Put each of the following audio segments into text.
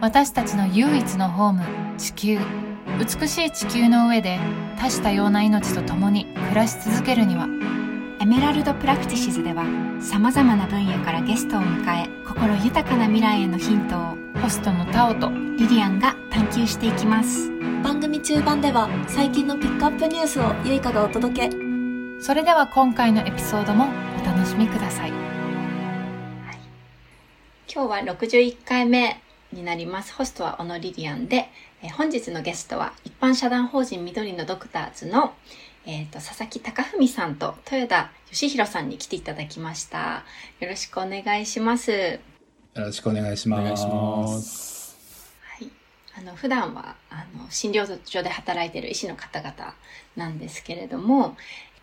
私たちの唯一のホーム地球美しい地球の上で多種多様な命と共に暮らし続けるにはエメラルドプラクティシズでは様々な分野からゲストを迎え心豊かな未来へのヒントをホストのタオとリリアンが探求していきます。番組中盤では最近のピックアップニュースをゆいかがお届け。それでは今回のエピソードもお楽しみください。今日は61回目になりますホストは小野リリアンでえー本日のゲストは一般社団法人緑のドクターズの、えー、と佐々木貴文さんと豊田義弘さんに来ていただきましたよろしくお願いしますよろしくお願いします。お願いします。はい、あの普段はあの診療所で働いている医師の方々なんですけれども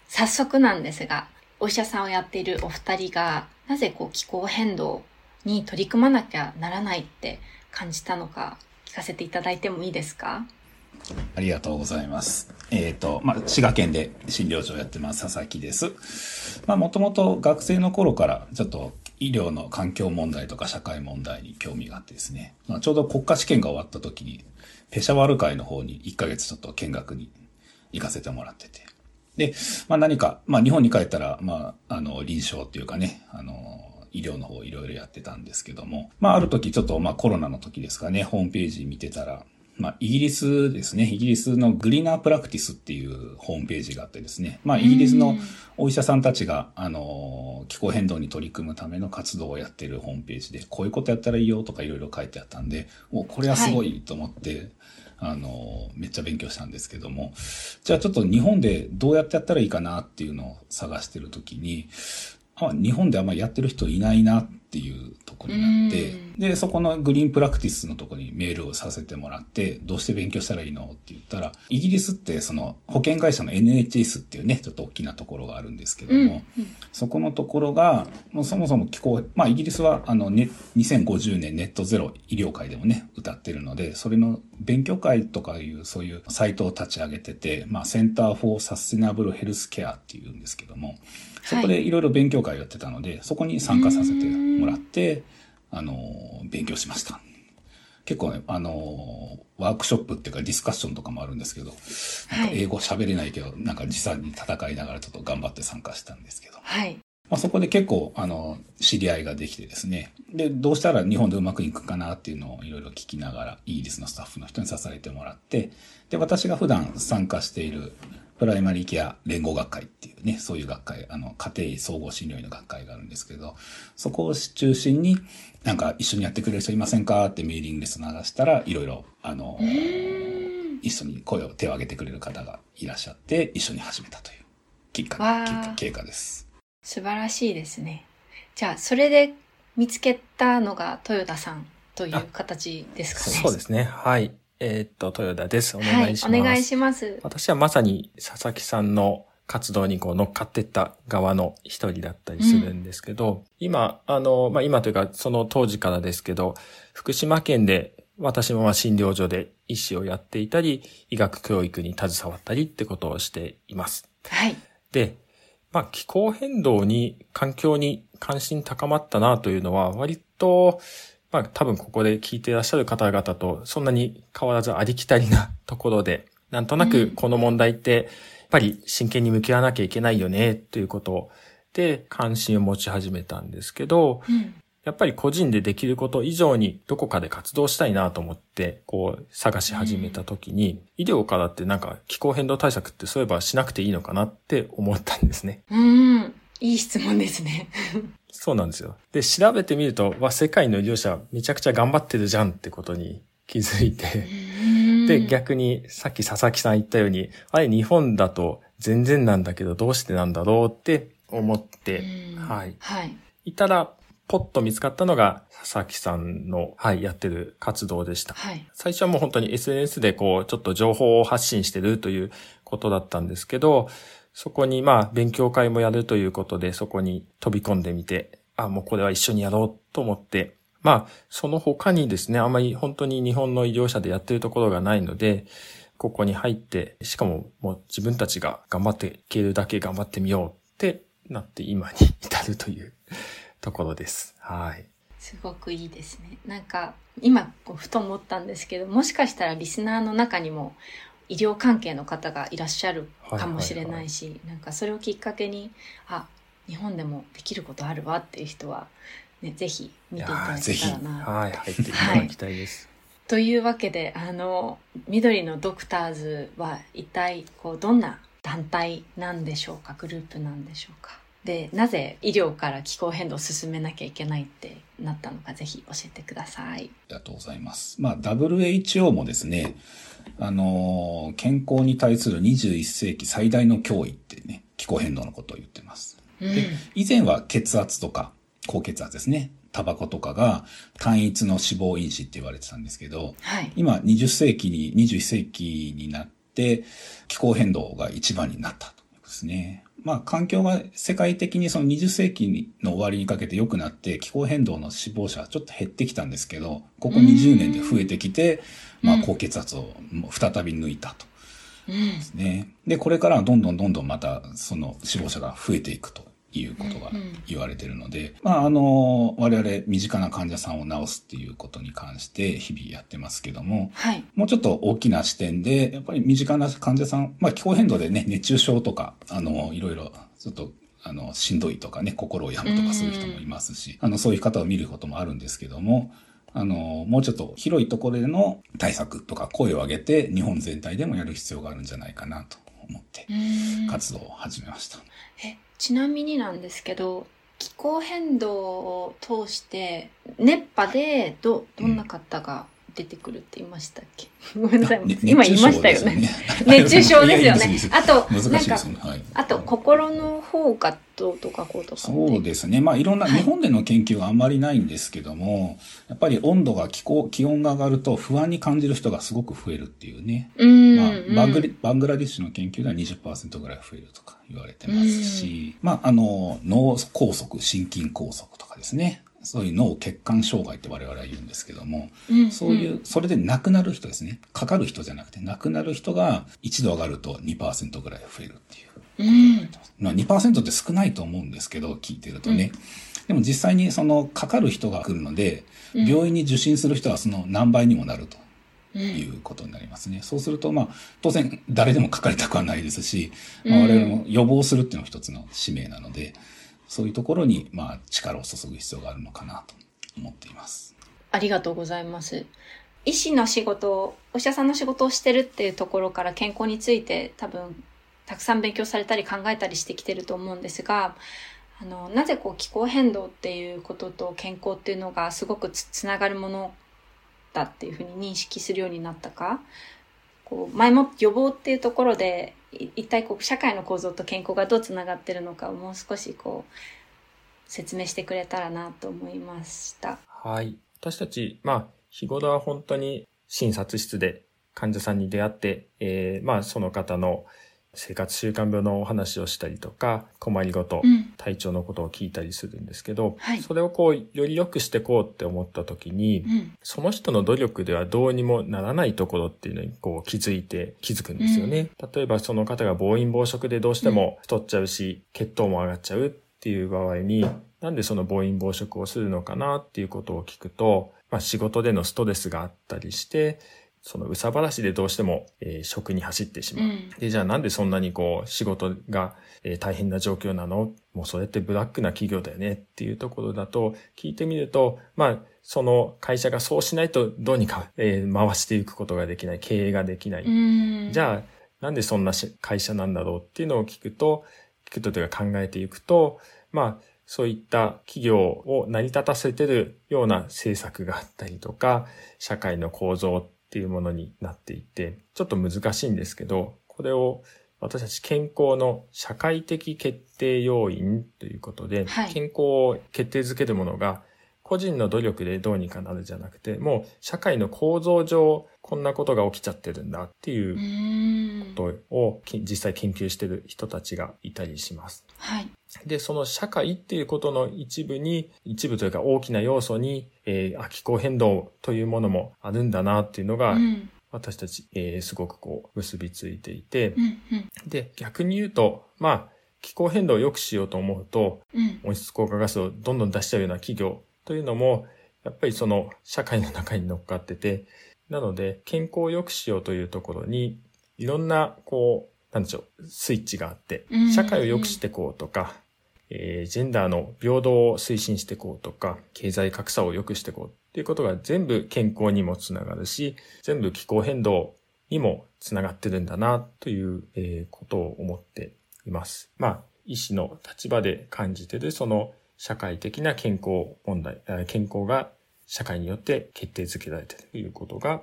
早速なんですがお医者さんをやっているお二人がなぜこう気候変動に取り組まなきゃならないって感じたのか聞かせていただいてもいいですか？ありがとうございます。えっ、と、まあ、滋賀県で診療所をやってます、佐々木です。まあ、もともと学生の頃から、ちょっと医療の環境問題とか社会問題に興味があってですね、まあ、ちょうど国家試験が終わった時に、ペシャワール会の方に1ヶ月ちょっと見学に行かせてもらってて。で、まあ、何か、まあ、日本に帰ったら、まあ、あの、臨床っていうかね、あの、医療の方いろいろやってたんですけども、まあ、ある時ちょっと、まあ、コロナの時ですかね、ホームページ見てたら、まあ、イギリスですね。イギリスのグリーナープラクティスっていうホームページがあってですね。まあ、イギリスのお医者さんたちが、あの、気候変動に取り組むための活動をやってるホームページで、こういうことやったらいいよとかいろいろ書いてあったんで、お、これはすごいと思って、あの、めっちゃ勉強したんですけども、じゃあちょっと日本でどうやってやったらいいかなっていうのを探してるときに、あ、日本であんまりやってる人いないなっていうところになって、で、そこのグリーンプラクティスのところにメールをさせてもらって、どうして勉強したらいいのって言ったら、イギリスってその保険会社の NHS っていうね、ちょっと大きなところがあるんですけども、そこのところが、もうそもそも気候、まあイギリスはあの、ね、2050年ネットゼロ医療会でもね、歌ってるので、それの勉強会とかいうそういうサイトを立ち上げてて、まあセンターフォーサステナブルヘルスケアっていうんですけども、そこでいろいろ勉強会をやってたので、そこに参加させてもらって、あの、勉強しました。結構ね、あの、ワークショップっていうかディスカッションとかもあるんですけど、なんか英語喋れないけど、なんか実際に戦いながらちょっと頑張って参加したんですけど、はいまあ、そこで結構、あの、知り合いができてですね。で、どうしたら日本でうまくいくかなっていうのをいろいろ聞きながら、イギリスのスタッフの人に支えてもらって、で、私が普段参加しているプライマリーケア連合学会っていうね、そういう学会、あの、家庭医総合診療医の学会があるんですけど、そこを中心に、なんか一緒にやってくれる人いませんかってメーリングリスト流したら、いろいろ、あの、一緒に声を手を挙げてくれる方がいらっしゃって、一緒に始めたというきっかけ、経過です。素晴らしいですねじゃあそれで見つけたのが豊田さんという形ですかねそうですね。はい。えーっと、豊田です。お願いします。はい、お願いします私はまさに佐々木さんの活動にこう乗っかってった側の一人だったりするんですけど、今、あの、まあ、今というかその当時からですけど、福島県で私もまあ診療所で医師をやっていたり、医学教育に携わったりってことをしています。はいで、まあ、気候変動に、環境に関心高まったなというのは、割と、まあ、多分ここで聞いていらっしゃる方々と、そんなに変わらずありきたりなところで、なんとなくこの問題って、やっぱり真剣に向き合わなきゃいけないよね、ということで、関心を持ち始めたんですけど、うん。やっぱり個人でできること以上にどこかで活動したいなと思って、こう探し始めた時に、医療からってなんか気候変動対策ってそういえばしなくていいのかなって思ったんですね。うん。いい質問ですね そうなんですよ。で、調べてみると、わ、世界の医療者めちゃくちゃ頑張ってるじゃんってことに気づいて、で、逆にさっき佐々木さん言ったように、あれ日本だと全然なんだけどどうしてなんだろうって思って、うんはい。はいいたら、ポッと見つかったのが佐々木さんの、はい、やってる活動でした。はい最初はもう本当に SNS でこう、ちょっと情報を発信してるということだったんですけど、そこにまあ、勉強会もやるということで、そこに飛び込んでみて、あ、もうこれは一緒にやろうと思って、まあ、その他にですね、あまり本当に日本の医療者でやってるところがないので、ここに入って、しかももう自分たちが頑張っていけるだけ頑張ってみようってなって今に至るというところです。はい。すごくいいですね。なんか、今、こうふと思ったんですけど、もしかしたらリスナーの中にも、医療関係の方がいらっしゃるかもしれないし、なんかそれをきっかけに、あ、日本でもできることあるわっていう人は、ね、ぜひ見ていただけたらな。はい、入っていただきたいです。というわけで、あの、緑のドクターズは一体、こう、どんな団体なんでしょうかグループなんでしょうか？で、なぜ医療から気候変動を進めなきゃいけないってなったのか、ぜひ教えてください。ありがとうございます。まあ、WHO もですね、あのー健康に対する21世紀最大の脅威ってね、気候変動のことを言ってます。うん。で、以前は血圧とか、高血圧ですね、タバコとかが単一の死亡因子って言われてたんですけど、はい。今20世紀に、21世紀になって、気候変動が一番になったということですね。まあ、環境が世界的にその20世紀の終わりにかけて良くなって、気候変動の死亡者はちょっと減ってきたんですけど、ここ20年で増えてきて、まあ、高血圧を再び抜いたと。うん。ですね。で、これからはどんどんどんどんまた、その死亡者が増えていくということが言われているので、まあ、あの、我々身近な患者さんを治すっていうことに関して日々やってますけども、はい。もうちょっと大きな視点で、やっぱり身近な患者さん、まあ気候変動でね、熱中症とか、あの、いろいろ、ちょっと、あの、しんどいとかね、心を病むとかする人もいますし、あの、そういう方を見ることもあるんですけども、あの、もうちょっと広いところでの対策とか声を上げて、日本全体でもやる必要があるんじゃないかなと思ってう、ん活動を始めました。え、ちなみになんですけど、気候変動を通して、熱波でど、どんな方が出てくるって言いましたっけ、ごめんなさい。ね今言いましたよね。熱 熱中症ですよねあと、なんか。はい。あと、心の方がどうとかこうとかそうですね。まあいろんな、はい日本での研究はあんまりないんですけども、やっぱり温度が気候、気温が上がると不安に感じる人がすごく増えるっていうね。うん。バングリ、バングラディッシュの研究では20%ぐらい増えるとか言われてますし、まああの、脳梗塞、心筋梗塞とかですね。そういう脳血管障害って我々は言うんですけども、うんそういう、それで亡くなる人ですね。かかる人じゃなくて亡くなる人が1度上がると2%ぐらい増えるっていう。うん。まあ2%って少ないと思うんですけど、聞いてるとね。でも実際にそのかかる人が来るので、うん病院に受診する人はその何倍にもなるとうんいうことになりますね。そうすると、まあ、当然誰でもかかりたくはないですし、まあ、うん我々も予防するっていうのも一つの使命なので、そういうところに、まあ、力を注ぐ必要があるのかなと思っています。ありがとうございます。医師の仕事を、お医者さんの仕事をしてるっていうところから健康について多分たくさん勉強されたり考えたりしてきてると思うんですが、あの、なぜこう気候変動っていうことと健康っていうのがすごくつつながるものだっていうふうに認識するようになったか、こう、前も予防っていうところで、一体こう社会の構造と健康がどうつながってるのかをもう少しこう、説明してくれたらなと思いました。はい。私たち、まあ、日頃は本当に診察室で患者さんに出会って、えーまあ、その方の生活習慣病のお話をしたりとか、困りごと、うん。体調のことを聞いたりするんですけど、はい。それをこう、より良くしてこうって思った時に、うん。その人の努力ではどうにもならないところっていうのにこう気づいて気づくんですよね。例えばその方が暴飲暴食でどうしても太っちゃうし、血糖も上がっちゃうっていう場合に、なんでその暴飲暴食をするのかなっていうことを聞くと、まあ仕事でのストレスがあったりして、そのうさばらしでどうしても、えー食に走ってしまう。うん。で、じゃあなんでそんなにこう仕事が、えー大変な状況なの？もうそれってブラックな企業だよね？っていうところだと聞いてみると、まあその会社がそうしないとどうにか、えー回していくことができない、経営ができない。うん。じゃあなんでそんなし会社なんだろう？っていうのを聞くと、聞くとというか考えていくと、まあそういった企業を成り立たせてるような政策があったりとか、社会の構造っていうものになっていて、ちょっと難しいんですけど、これを私たち健康の社会的決定要因ということで、はい。健康を決定づけるものが個人の努力でどうにかなるじゃなくて、もう社会の構造上こんなことが起きちゃってるんだっていううん。ことをき実際研究してる人たちがいたりします。はい。で、その社会っていうことの一部に、一部というか大きな要素に、えーあ気候変動というものもあるんだなっていうのが、うん。私たち、えーすごくこう結びついていて、うんうん。で、逆に言うと、まあ、気候変動を良くしようと思うと、うん。温室効果ガスをどんどん出しちゃうような企業というのも、やっぱりその社会の中に乗っかってて、なので健康を良くしようというところに、いろんな、こう、なんでしょう、スイッチがあって社会を良くしていこうとか、えージェンダーの平等を推進していこうとか、経済格差を良くしていこうっていうことが全部健康にもつながるし、全部気候変動にもつながってるんだなという、えーことを思っています。まあ、医師の立場で感じてるその社会的な健康問題、えー健康が社会によって決定づけられているということが、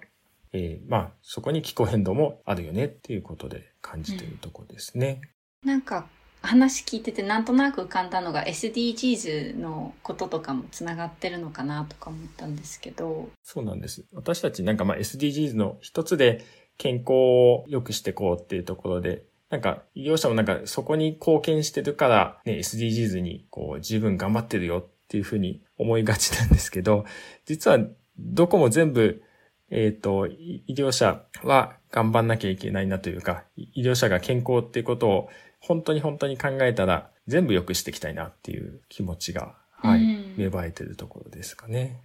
えーまあ、そこに気候変動もあるよねっていうことで感じているところですね。なんか話聞いててなんとなく浮かんだのが SDGs のこととかもつながってるのかなとか思ったんですけど。そうなんです。私たちなんかまあ SDGs の一つで健康を良くしていこうっていうところで、なんか医療者もなんかそこに貢献してるからね、SDGs にこう十分頑張ってるよっていうふうに思いがちなんですけど、実はどこも全部、えっ、と、い医療者は頑張んなきゃいけないなというか、い医療者が健康っていうことを本当に本当に考えたら全部良くしていきたいなっていう気持ちが、はい、うん芽生えてるところですかね。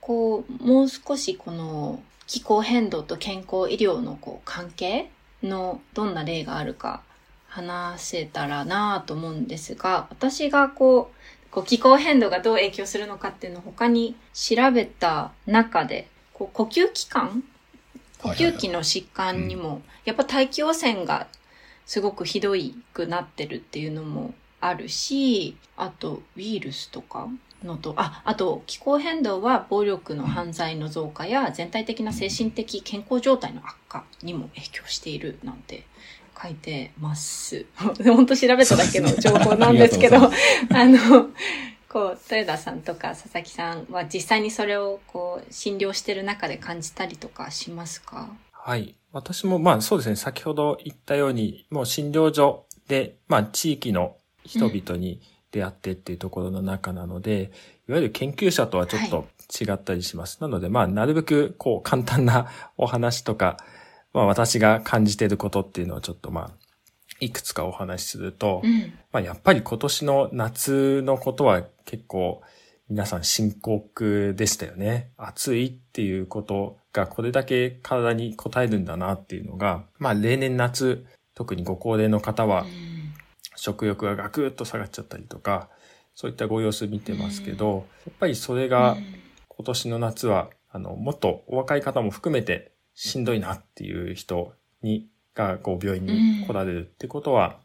こう、もう少しこの気候変動と健康医療のこう関係のどんな例があるか話せたらなと思うんですが、私がこう、こう気候変動がどう影響するのかっていうのを他に調べた中で、こう呼吸器官呼吸器の疾患にも、やっぱ大気汚染がすごくひどいくなってるっていうのもあるし、あとウイルスとかのと、あ、あと気候変動は暴力の犯罪の増加や全体的な精神的健康状態の悪化にも影響しているなんて書いてます。本当調べただけの情報なんですけど、ああの、こう、豊田さんとか佐々木さんは実際にそれをこう、診療してる中で感じたりとかしますか？はい。私もまあそうですね、先ほど言ったように、もう診療所で、まあ地域の人々に出会ってっていうところの中なので、いわゆる研究者とはちょっと違ったりします。なのでまあなるべくこう簡単な お話とか、まあ私が感じていることっていうのをちょっとまあ、いくつかお話しすると、うん。まあやっぱり今年の夏のことは結構皆さん深刻でしたよね。暑いっていうことがこれだけ体に応えるんだなっていうのが、まあ例年夏、特にご高齢の方は食欲がガクッと下がっちゃったりとか、そういったご様子見てますけど、やっぱりそれが今年の夏は、あの、もっとお若い方も含めてしんどいなっていう人に、が、こう、病院に来られるってことは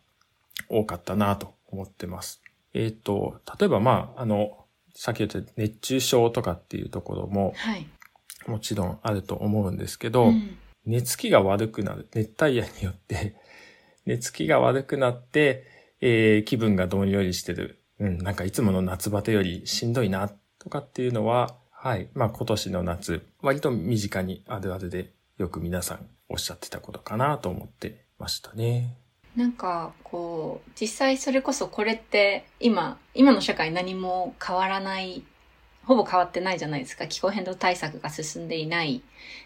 多かったなと思ってます。えっ、と、例えばまあ、あの、さっき言った熱中症とかっていうところもはい。もちろんあると思うんですけど、うん寝つきが悪くなる。熱帯夜によって、寝つきが悪くなって、えー気分がどんよりしてる。うん、なんかいつもの夏バテよりしんどいな、とかっていうのは、はい。まあ今年の夏、割と身近にあるあるで、よく皆さんおっしゃってたことかなと思ってましたね。なんかこう実際それこそこれって今今の社会何も変わらないほぼ変わってないじゃないですか気候変動対策が進んでいない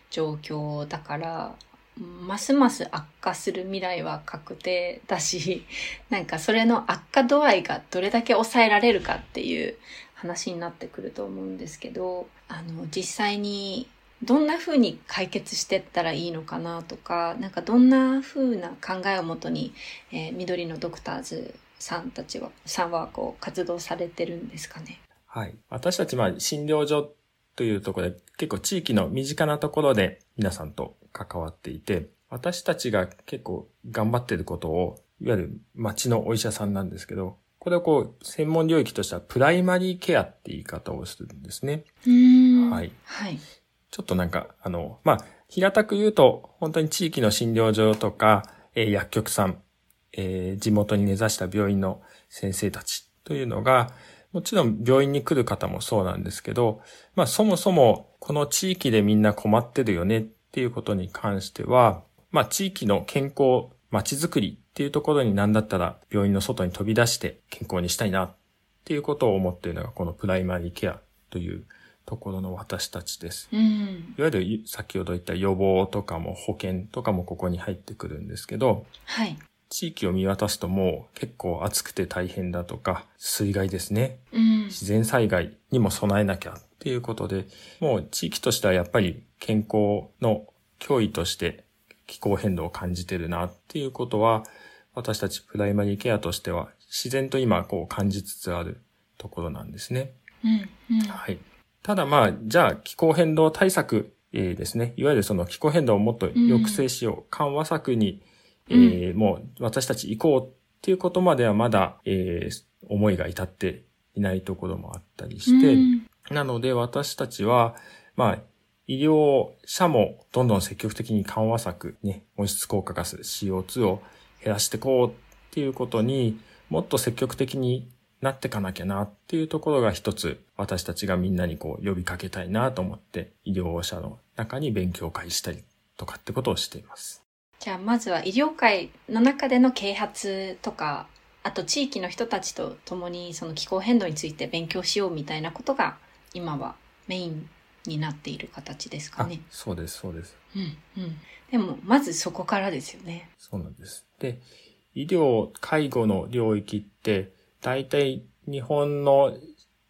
状況だからますます悪化する未来は確定だし なんかそれの悪化度合いがどれだけ抑えられるかっていう話になってくると思うんですけどあの実際にどんな風に解決してったらいいのかなとか、なんかどんな風な考えをもとに、えー緑のドクターズさんたちは、さんはこう活動されてるんですかね？はい。私たち、まあ、診療所というところで、結構地域の身近なところで皆さんと関わっていて、私たちが結構頑張っていることを、いわゆる町のお医者さんなんですけど、これをこう、専門領域としてはプライマリーケアって言い方をするんですね。うんはい。はい。ちょっとなんか、あの、まあ、平たく言うと、本当に地域の診療所とか、えー薬局さん、えー地元に根ざした病院の先生たちというのが、もちろん病院に来る方もそうなんですけど、まあそもそもこの地域でみんな困ってるよねっていうことに関しては、まあ地域の健康、街づくりっていうところに何だったら病院の外に飛び出して健康にしたいなっていうことを思っているのがこのプライマリーケアというところの私たちです。うん。いわゆる先ほど言った予防とかも保険とかもここに入ってくるんですけど、はい。地域を見渡すともう結構暑くて大変だとか、水害ですね。うん。自然災害にも備えなきゃっっていうことで、もう地域としてはやっぱり健康の脅威として気候変動を感じてるなっていうことは、私たちプライマリーケアとしては自然と今こう感じつつあるところなんですね。うんうんはい。ただまあ、じゃあ気候変動対策、えーですね。いわゆるその気候変動をもっと抑制しよう、緩和策に、えーもう私たち行こうっていうことまではまだ、えー思いが至っていないところもあったりして、うんなので私たちは、まあ、医療者もどんどん積極的に緩和策、ね、温室効果ガス CO2 を減らしていこうっていうことにもっと積極的になっていかなきゃなっていうところが一つ私たちがみんなにこう呼びかけたいなと思って医療者の中に勉強会したりとかってことをしています。じゃあまずは医療界の中での啓発とか、あと地域の人たちと共にその気候変動について勉強しようみたいなことが今はメインになっている形ですかあね。そうです、そうです。うんうん。でもまずそこからですよね。そうなんです。で、医療、介護の領域って、大体日本の、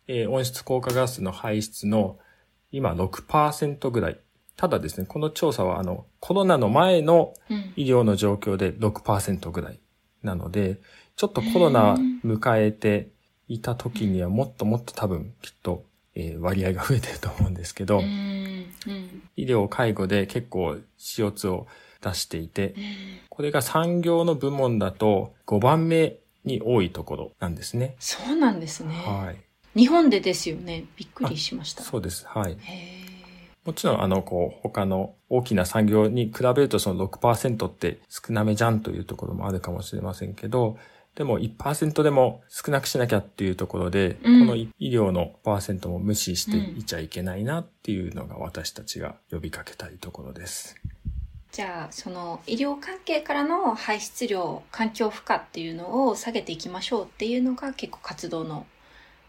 えー温室効果ガスの排出の今6%ぐらい。ただですね、この調査はあのコロナの前のうん。医療の状況で6%ぐらいなので、ちょっとコロナ迎えていた時にはもっともっと多分きっと、えー割合が増えてると思うんですけど、うん。うん。医療、介護で結構 CO2 を出していて、うんこれが産業の部門だと5番目に多いところなんですね。そうなんですね。はい。日本でですよね。びっくりしました。そうです。はい。へもちろん、あの、こう、他の大きな産業に比べるとその6%って少なめじゃんというところもあるかもしれませんけど、でも1%でも少なくしなきゃっていうところで、うんこの医療のパーセントも無視していちゃいけないなっていうのが私たちが呼びかけたいところです。ーじゃあ、その医療関係からの排出量、環境負荷っていうのを下げていきましょうっていうのが結構活動の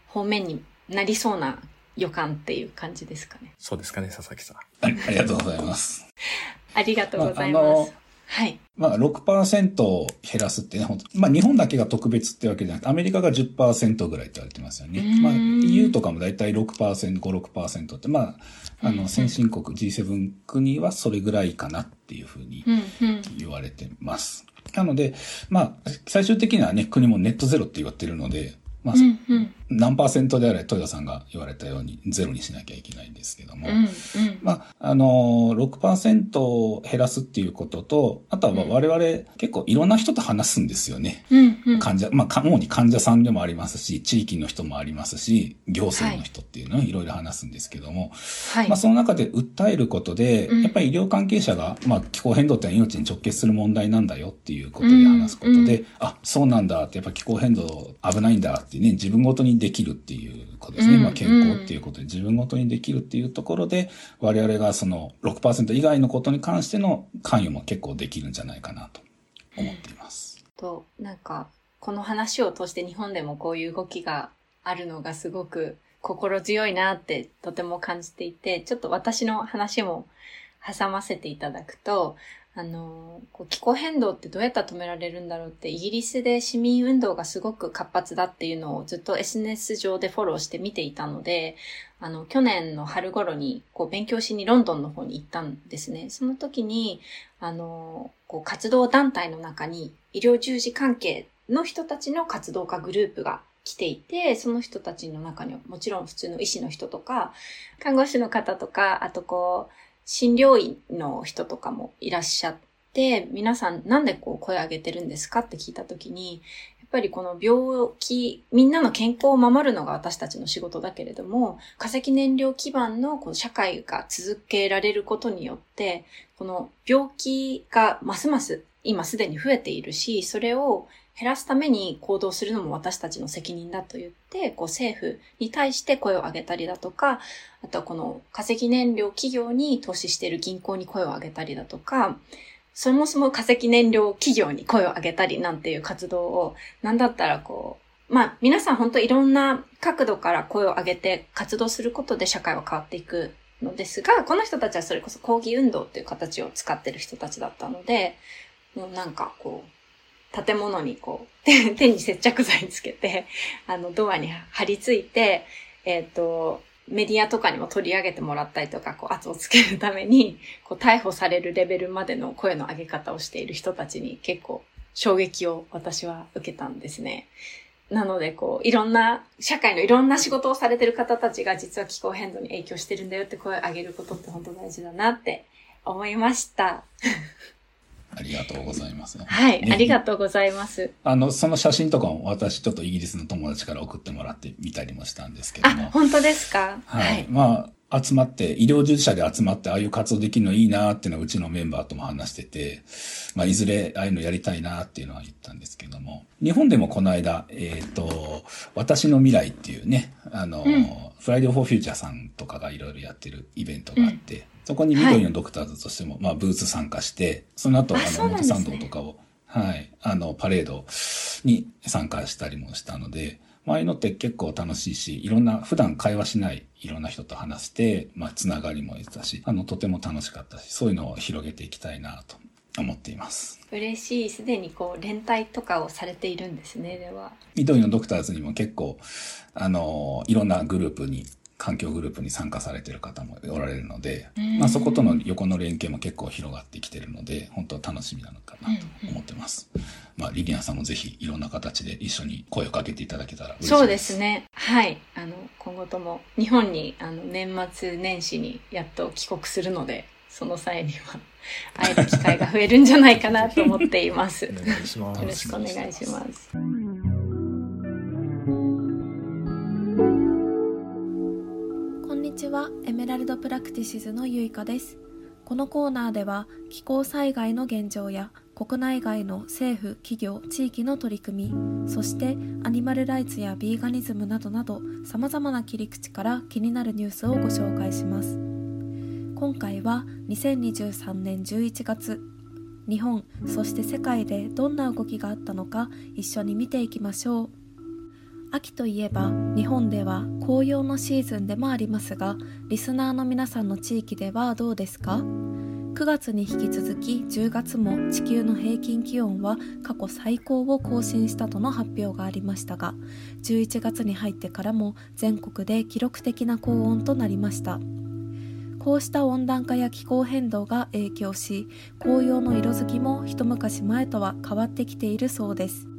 方面になりそうな予感っていう感じですかね。そうですかね、佐々木さん。はいありがとうございます。ありがとうございます。まああのはい。まあ、6%を減らすってね、本当まあ、日本だけが特別ってわけじゃなくて、アメリカが10%ぐらいって言われてますよねまあ、EU とかもだいたい6%、5、6%って、まあ、あうんうんの、先進国 G7 国はそれぐらいかなっていうふうにうんうん。言われてます。なので、まあ、最終的にはね、国もネットゼロって言われてるので、まあ、うんうん。何パーセントであれ、豊田さんが言われたようにゼロにしなきゃいけないんですけども、うんうん。まあ、あのー、6%を減らすっていうことと、あとは我々結構いろんな人と話すんですよね。うんうん。患者、まあ、主に患者さんでもありますし、地域の人もありますし、行政の人っていうのをいろいろ話すんですけども、はい。まあ、その中で訴えることで、うんやっぱり医療関係者が、まあ、気候変動ってのは命に直結する問題なんだよっていうことで話すことで、うんうんあ、そうなんだって、やっぱ気候変動危ないんだってね、自分ごとにできるっていうことですね。うんまあ、健康っていうことで自分ごとにできるっていうところで、我々がその6%以外のことに関しての関与も結構できるんじゃないかなと思っています。と、なんか、この話を通して日本でもこういう動きがあるのがすごく心強いなってとても感じていて、ちょっと私の話も挟ませていただくと、あの、こう気候変動ってどうやったら止められるんだろうって、イギリスで市民運動がすごく活発だっていうのをずっと SNS 上でフォローして見ていたので、あの、去年の春頃に、こう、勉強しにロンドンの方に行ったんですね。その時に、あの、こう、活動団体の中に、医療従事関係の人たちの活動家グループが来ていて、その人たちの中にはもちろん普通の医師の人とか、看護師の方とか、あとこう、診療医の人とかもいらっしゃって、皆さんなんでこう声上げてるんですかって聞いた時に、やっぱりこの病気、みんなの健康を守るのが私たちの仕事だけれども、化石燃料基盤のこの社会が続けられることによって、この病気がますます今すでに増えているし、それを減らすために行動するのも私たちの責任だと言って、こう政府に対して声を上げたりだとか、あとはこの化石燃料企業に投資している銀行に声を上げたりだとか、そもそも化石燃料企業に声を上げたりなんていう活動を、なんだったらこう、まあ皆さん本当いろんな角度から声を上げて活動することで社会は変わっていくのですが、この人たちはそれこそ抗議運動っていう形を使ってる人たちだったので、もうなんかこう、建物にこう、手に接着剤つけて、あの、ドアに貼り付いて、えっ、と、メディアとかにも取り上げてもらったりとか、こう、圧をつけるために、こう、逮捕されるレベルまでの声の上げ方をしている人たちに結構衝撃を私は受けたんですね。なので、こう、いろんな、社会のいろんな仕事をされてる方たちが実は気候変動に影響してるんだよって声を上げることって本当大事だなって思いました。ありがとうございます。はい、ね、ありがとうございます。あの、その写真とかも私ちょっとイギリスの友達から送ってもらってみたりもしたんですけども。あ、本当ですか？はい。はい、まあ、集まって、医療従事者で集まってああいう活動できるのいいなっていうのはうちのメンバーとも話してて、まあ、いずれああいうのやりたいなっていうのは言ったんですけども、日本でもこの間、えっ、ー、と、私の未来っていうね、あの、うん、フライデーフォーフューチャーさんとかがいろいろやってるイベントがあって、うんそこに緑のドクターズとしても、はい、まあ、ブース参加して、その後、あの、表参道とかを、はい、あの、パレードに参加したりもしたので、まあ、あいうのって結構楽しいし、いろんな、普段会話しないいろんな人と話して、まあ、つながりも得たし、あの、とても楽しかったし、そういうのを広げていきたいなと思っています。嬉しい。すでにこう、連帯とかをされているんですね、では。緑のドクターズにも結構、あの、いろんなグループに環境グループに参加されてる方もおられるので、まあ、そことの横の連携も結構広がってきてるので本当楽しみなのかなと思ってます。まあ、リリアンさんもぜひいろんな形で一緒に声をかけていただけたらそうですね。はい。あの、今後とも日本にあの年末年始にやっと帰国するので、その際には会える機会が増えるんじゃないかなと思っています。よろしくお願いします。はエメラルドプラクティシズのゆいかです。このコーナーでは気候災害の現状や国内外の政府企業地域の取り組みそしてアニマルライツやビーガニズムなどなどさまざまな切り口から気になるニュースをご紹介します。今回は2023年11月日本そして世界でどんな動きがあったのか一緒に見ていきましょう。秋といえば日本では紅葉のシーズンでもありますがリスナーの皆さんの地域ではどうですか？9月に引き続き10月も地球の平均気温は過去最高を更新したとの発表がありましたが11月に入ってからも全国で記録的な高温となりました。こうした温暖化や気候変動が影響し紅葉の色づきも一昔前とは変わってきているそうです。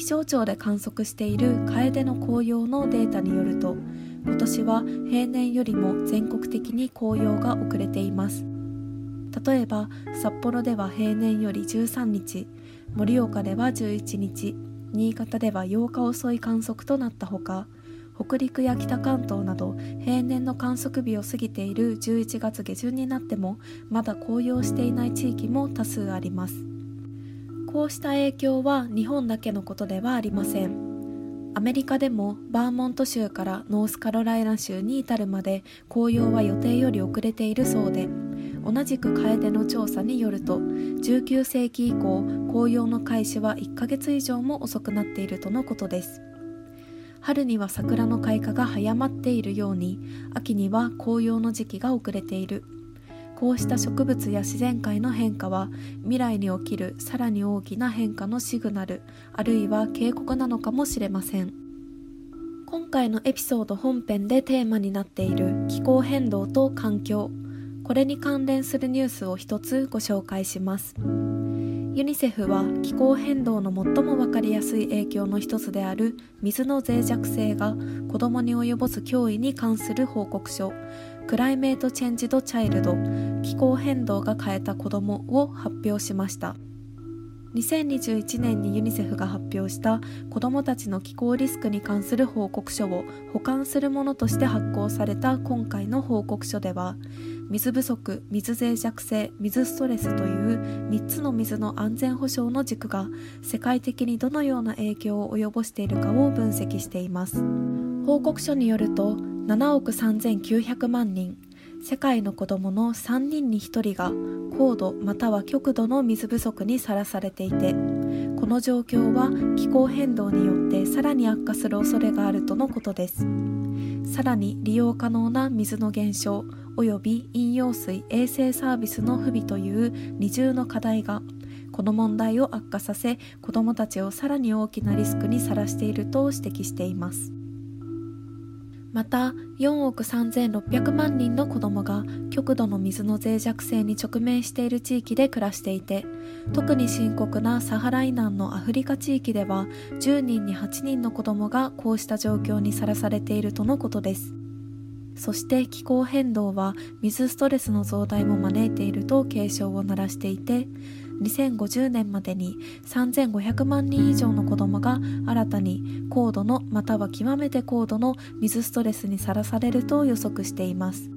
気象庁で観測している楓の紅葉のデータによると今年は平年よりも全国的に紅葉が遅れています。例えば札幌では平年より13日盛岡では11日新潟では8日遅い観測となったほか北陸や北関東など平年の観測日を過ぎている11月下旬になってもまだ紅葉していない地域も多数あります。こうした影響は日本だけのことではありません。アメリカでもバーモント州からノースカロライナ州に至るまで紅葉は予定より遅れているそうで同じく楓の調査によると19世紀以降紅葉の開始は1ヶ月以上も遅くなっているとのことです。春には桜の開花が早まっているように秋には紅葉の時期が遅れている。こうした植物や自然界の変化は未来に起きるさらに大きな変化のシグナルあるいは警告なのかもしれません。今回のエピソード本編でテーマになっている気候変動と環境。これに関連するニュースを一つご紹介します。ユニセフは気候変動の最も分かりやすい影響の一つである水の脆弱性が子どもに及ぼす脅威に関する報告書。クライメート・チェンジド・チャイルド気候変動が変えた子供を発表しました。2021年にユニセフが発表した子どもたちの気候リスクに関する報告書を保管するものとして発行された今回の報告書では水不足水脆弱性水ストレスという3つの水の安全保障の軸が世界的にどのような影響を及ぼしているかを分析しています。報告書によると7億3900万人。世界の子どもの3人に1人が高度または極度の水不足にさらされていてこの状況は気候変動によってさらに悪化する恐れがあるとのことです。さらに利用可能な水の減少及び飲用水衛生サービスの不備という二重の課題がこの問題を悪化させ子どもたちをさらに大きなリスクにさらしていると指摘しています。また4億3600万人の子供が極度の水の脆弱性に直面している地域で暮らしていて特に深刻なサハラ以南のアフリカ地域では10人に8人の子供がこうした状況にさらされているとのことです。そして気候変動は水ストレスの増大も招いていると警鐘を鳴らしていて2050年までに3500万人以上の子供が新たに高度のまたは極めて高度の水ストレスにさらされると予測しています。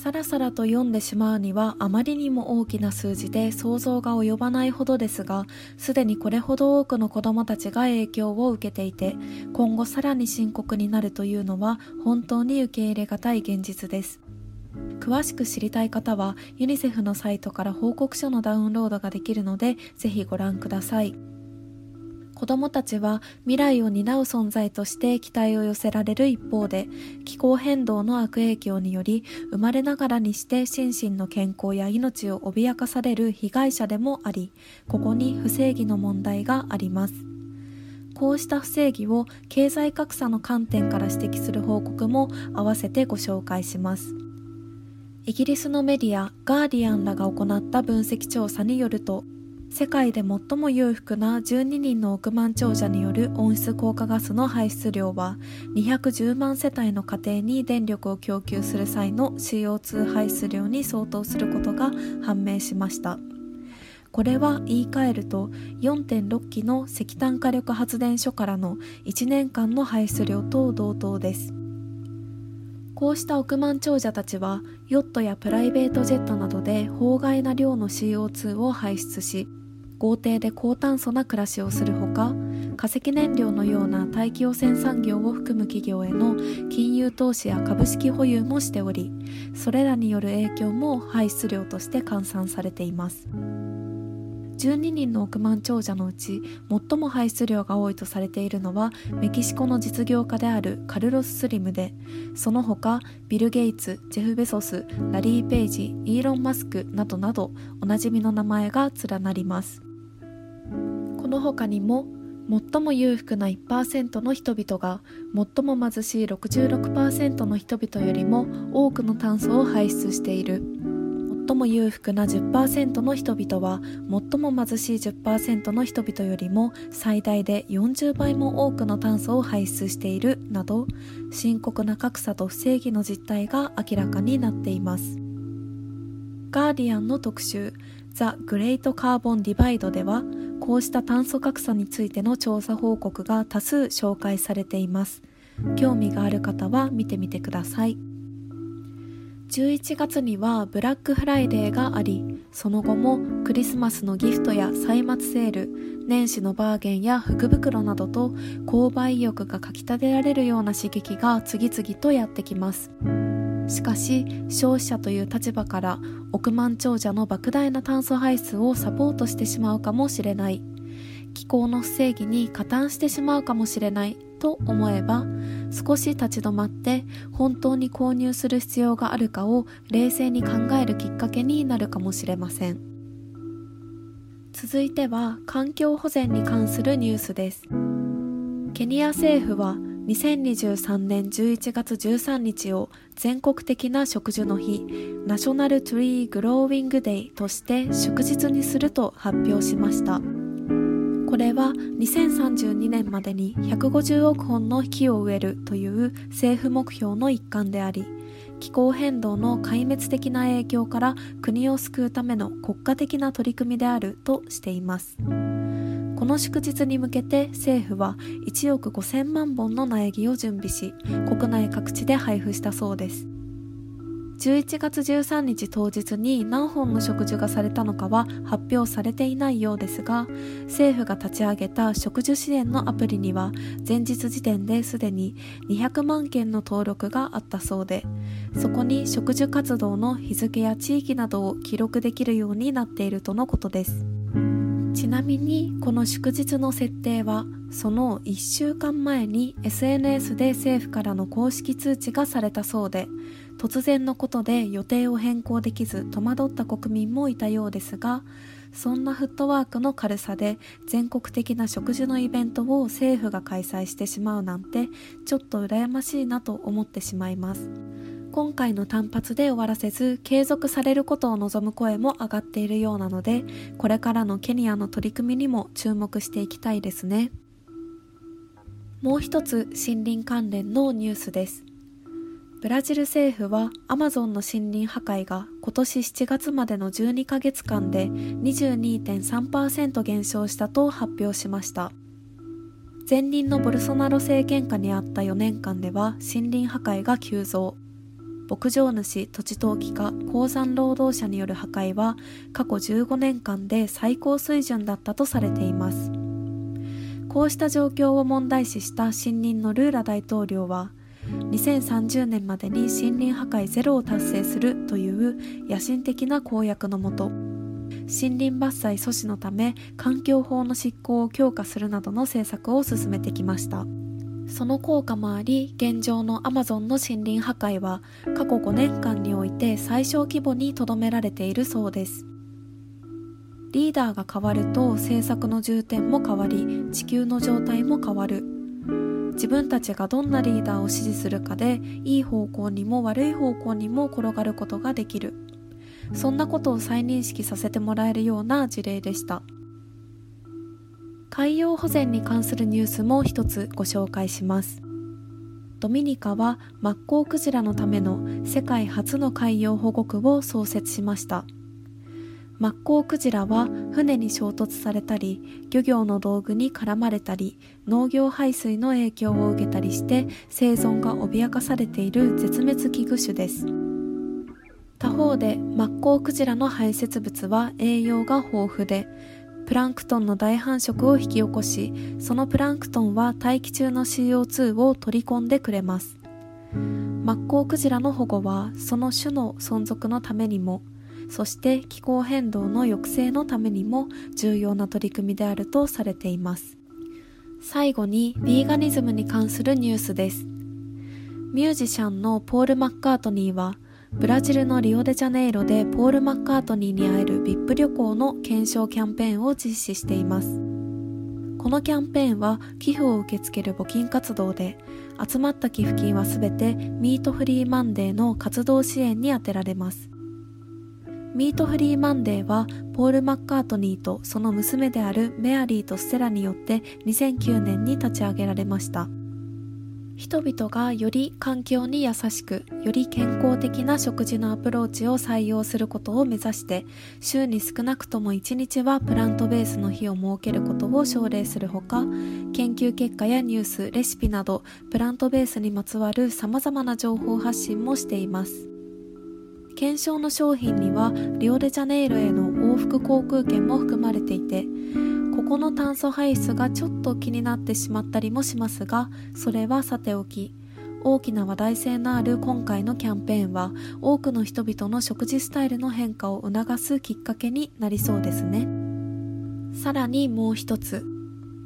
さらさらと読んでしまうにはあまりにも大きな数字で想像が及ばないほどですがすでにこれほど多くの子どもたちが影響を受けていて今後さらに深刻になるというのは本当に受け入れがたい現実です。詳しく知りたい方はユニセフのサイトから報告書のダウンロードができるのでぜひご覧ください。子どもたちは未来を担う存在として期待を寄せられる一方で気候変動の悪影響により生まれながらにして心身の健康や命を脅かされる被害者でもありここに不正義の問題があります。こうした不正義を経済格差の観点から指摘する報告も合わせてご紹介します。イギリスのメディアガーディアンらが行った分析調査によると世界で最も裕福な12人の億万長者による温室効果ガスの排出量は210万世帯の家庭に電力を供給する際の CO2 排出量に相当することが判明しました。これは言い換えると4.6基の石炭火力発電所からの1年間の排出量と同等です。こうした億万長者たちはヨットやプライベートジェットなどで法外な量の CO2 を排出し豪邸で高炭素な暮らしをするほか化石燃料のような大気汚染産業を含む企業への金融投資や株式保有もしておりそれらによる影響も排出量として換算されています。12人の億万長者のうち最も排出量が多いとされているのはメキシコの実業家であるカルロス・スリムでその他ビル・ゲイツジェフ・ベソスラリー・ペイジイーロン・マスクなどなどおなじみの名前が連なります。この他にも最も裕福な1%の人々が最も貧しい66%の人々よりも多くの炭素を排出している。最も裕福な10%の人々は最も貧しい10%の人々よりも最大で40倍も多くの炭素を排出しているなど深刻な格差と不正義の実態が明らかになっています。ガーディアンの特集ザ・グレート・カーボン・ディバイドではこうした炭素格差についての調査報告が多数紹介されています。興味がある方は見てみてください。11月にはブラックフライデーがありその後もクリスマスのギフトや歳末セール年始のバーゲンや福袋などと購買意欲がかきたてられるような刺激が次々とやってきます。しかし消費者という立場から億万長者の莫大な炭素排出をサポートしてしまうかもしれない。気候の不正義に加担してしまうかもしれない。と思えば少し立ち止まって本当に購入する必要があるかを冷静に考えるきっかけになるかもしれません。続いては環境保全に関するニュースです。ケニア政府は2023年11月13日を全国的な植樹の日ナショナルトゥリーグローウィングデイとして祝日にすると発表しました。これは2032年までに150億本の木を植えるという政府目標の一環であり気候変動の壊滅的な影響から国を救うための国家的な取り組みであるとしています。この祝日に向けて政府は1億5000万本の苗木を準備し国内各地で配布したそうです。11月13日当日に何本の植樹がされたのかは発表されていないようですが政府が立ち上げた植樹支援のアプリには前日時点ですでに200万件の登録があったそうでそこに植樹活動の日付や地域などを記録できるようになっているとのことです。ちなみにこの祝日の設定はその1週間前に SNS で政府からの公式通知がされたそうで突然のことで予定を変更できず戸惑った国民もいたようですがそんなフットワークの軽さで全国的な食事のイベントを政府が開催してしまうなんてちょっと羨ましいなと思ってしまいます。今回の単発で終わらせず継続されることを望む声も上がっているようなのでこれからのケニアの取り組みにも注目していきたいですね。もう一つ森林関連のニュースです。ブラジル政府はアマゾンの森林破壊が今年7月までの12ヶ月間で22.3%減少したと発表しました。前任のボルソナロ政権下にあった4年間では森林破壊が急増。牧場主土地投機家鉱山労働者による破壊は過去15年間で最高水準だったとされています。こうした状況を問題視した新任のルーラ大統領は2030年までに森林破壊ゼロを達成するという野心的な公約のもと森林伐採阻止のため環境法の執行を強化するなどの政策を進めてきました。その効果もあり現状のアマゾンの森林破壊は過去5年間において最小規模にとどめられているそうです。リーダーが変わると政策の重点も変わり地球の状態も変わる。自分たちがどんなリーダーを支持するかでいい方向にも悪い方向にも転がることができる。そんなことを再認識させてもらえるような事例でした。海洋保全に関するニュースも一つご紹介します。ドミニカはマッコウクジラのための世界初の海洋保護区を創設しました。マッコウクジラは船に衝突されたり漁業の道具に絡まれたり農業排水の影響を受けたりして生存が脅かされている絶滅危惧種です。他方でマッコウクジラの排泄物は栄養が豊富でプランクトンの大繁殖を引き起こしそのプランクトンは大気中の CO2 を取り込んでくれます。マッコウクジラの保護はその種の存続のためにもそして気候変動の抑制のためにも重要な取り組みであるとされています。最後にヴィーガニズムに関するニュースです。ミュージシャンのポール・マッカートニーはブラジルのリオデジャネイロでポール・マッカートニーに会える VIP 旅行の検証キャンペーンを実施しています。このキャンペーンは寄付を受け付ける募金活動で集まった寄付金はすべてミートフリーマンデーの活動支援に充てられます。ミートフリーマンデーはポール・マッカートニーとその娘であるメアリーとステラによって2009年に立ち上げられました。人々がより環境に優しくより健康的な食事のアプローチを採用することを目指して週に少なくとも1日はプラントベースの日を設けることを奨励するほか研究結果やニュースレシピなどプラントベースにまつわる様々な情報発信もしています。検証の商品にはリオデジャネイロへの往復航空券も含まれていてここの炭素排出がちょっと気になってしまったりもしますがそれはさておき大きな話題性のある今回のキャンペーンは多くの人々の食事スタイルの変化を促すきっかけになりそうですね。さらにもう一つ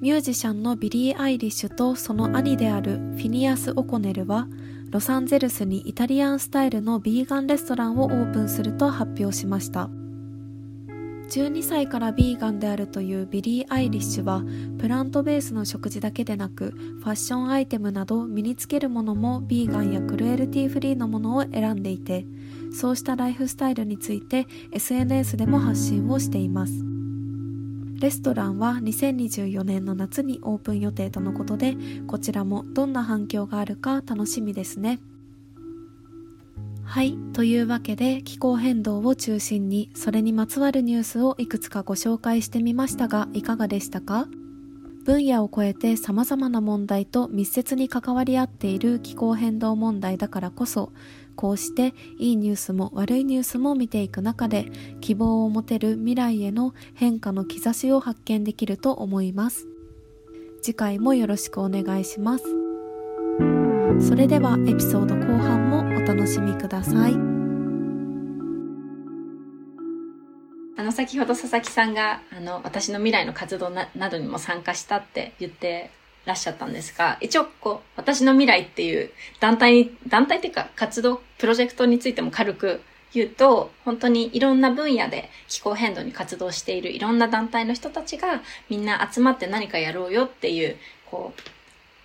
ミュージシャンのビリー・アイリッシュとその兄であるフィニアス・オコネルはロサンゼルスにイタリアンスタイルのビーガンレストランをオープンすると発表しました。12歳からビーガンであるというビリー・アイリッシュはプラントベースの食事だけでなくファッションアイテムなど身につけるものもビーガンやクルエルティフリーのものを選んでいてそうしたライフスタイルについて SNS でも発信をしています。レストランは2024年の夏にオープン予定とのことでこちらもどんな反響があるか楽しみですね。はいというわけで気候変動を中心にそれにまつわるニュースをいくつかご紹介してみましたがいかがでしたか？分野を超えて様々な問題と密接に関わり合っている気候変動問題だからこそこうしていいニュースも悪いニュースも見ていく中で希望を持てる未来への変化の兆しを発見できると思います。次回もよろしくお願いします。それではエピソード後半もお楽しみください。あの先ほど佐々木さんがあの私の未来の活動ななどにも参加したって言ってらっしゃったんですが、一応こう、私の未来っていう団体、団体っていうか活動、プロジェクトについても軽く言うと、本当にいろんな分野で気候変動に活動しているいろんな団体の人たちがみんな集まって何かやろうよっていう、こう、